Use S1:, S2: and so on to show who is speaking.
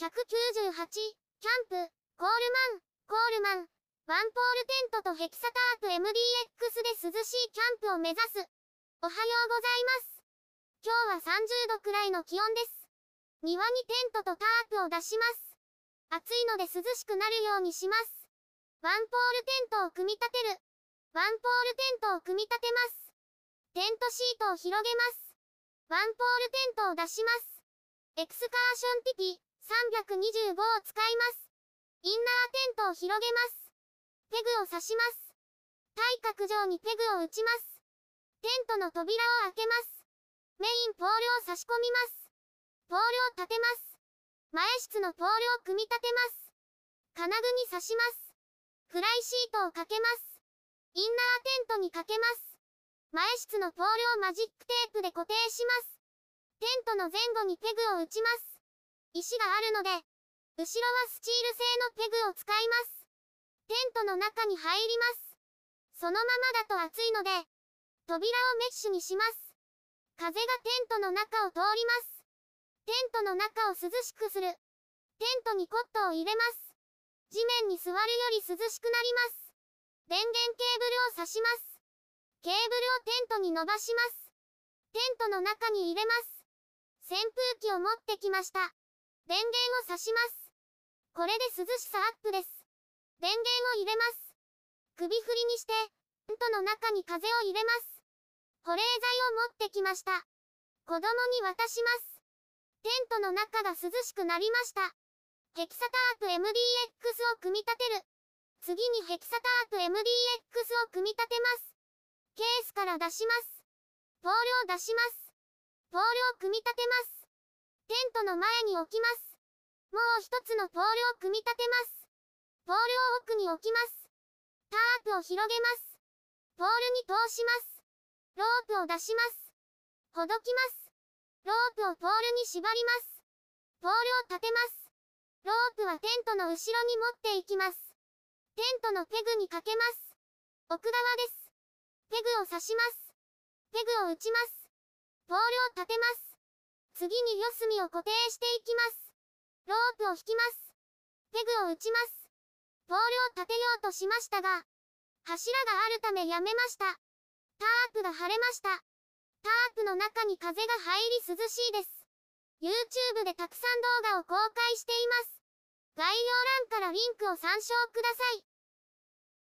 S1: 198、キャンプ、コールマン、コールマン、ワンポールテントとヘキサタープ MDX で涼しいキャンプを目指す。おはようございます。今日は30度くらいの気温です。庭にテントとタープを出します。暑いので涼しくなるようにします。ワンポールテントを組み立てる。ワンポールテントを組み立てます。テントシートを広げます。ワンポールテントを出します。エクスカーションティピ325を使います。インナーテントを広げます。ペグを刺します。対角上にペグを打ちます。テントの扉を開けます。メインポールを差し込みます。ポールを立てます。前室のポールを組み立てます。金具に刺します。フライシートをかけます。インナーテントにかけます。前室のポールをマジックテープで固定します。テントの前後にペグを打ちます。石があるので、後ろはスチール製のペグを使います。テントの中に入ります。そのままだと暑いので、扉をメッシュにします。風がテントの中を通ります。テントの中を涼しくする。テントにコットを入れます。地面に座るより涼しくなります。電源ケーブルを挿します。ケーブルをテントに伸ばします。テントの中に入れます。扇風機を持ってきました。電源を挿します。これで涼しさアップです。電源を入れます。首振りにして、テントの中に風を入れます。保冷剤を持ってきました。子供に渡します。テントの中が涼しくなりました。ヘキサタープ MDX を組み立てる。次にヘキサタープ MDX を組み立てます。ケースから出します。ポールを出します。ポールを組み立てます。テントの前に置きます。もう一つのポールを組み立てます。ポールを奥に置きます。タープを広げます。ポールに通します。ロープを出します。ほどきます。ロープをポールに縛ります。ポールを立てます。ロープはテントの後ろに持っていきます。テントのペグにかけます。奥側です。ペグを刺します。ペグを打ちます。ポールを立てます。次に四隅を固定していきます。ロープを引きます。ペグを打ちます。ポールを立てようとしましたが、柱があるためやめました。タープが晴れました。タープの中に風が入り涼しいです。YouTube でたくさん動画を公開しています。概要欄からリンクを参照ください。